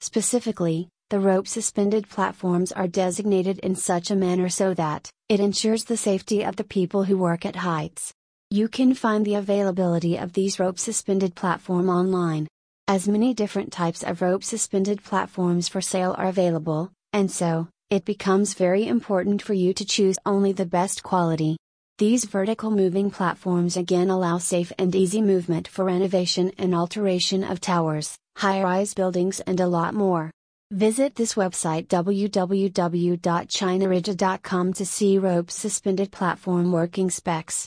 Specifically, the rope suspended platforms are designated in such a manner so that it ensures the safety of the people who work at heights. You can find the availability of these rope suspended platform online. As many different types of rope suspended platforms for sale are available, and so, it becomes very important for you to choose only the best quality. These vertical moving platforms again allow safe and easy movement for renovation and alteration of towers, high rise buildings, and a lot more. Visit this website www.chinarigid.com to see rope suspended platform working specs.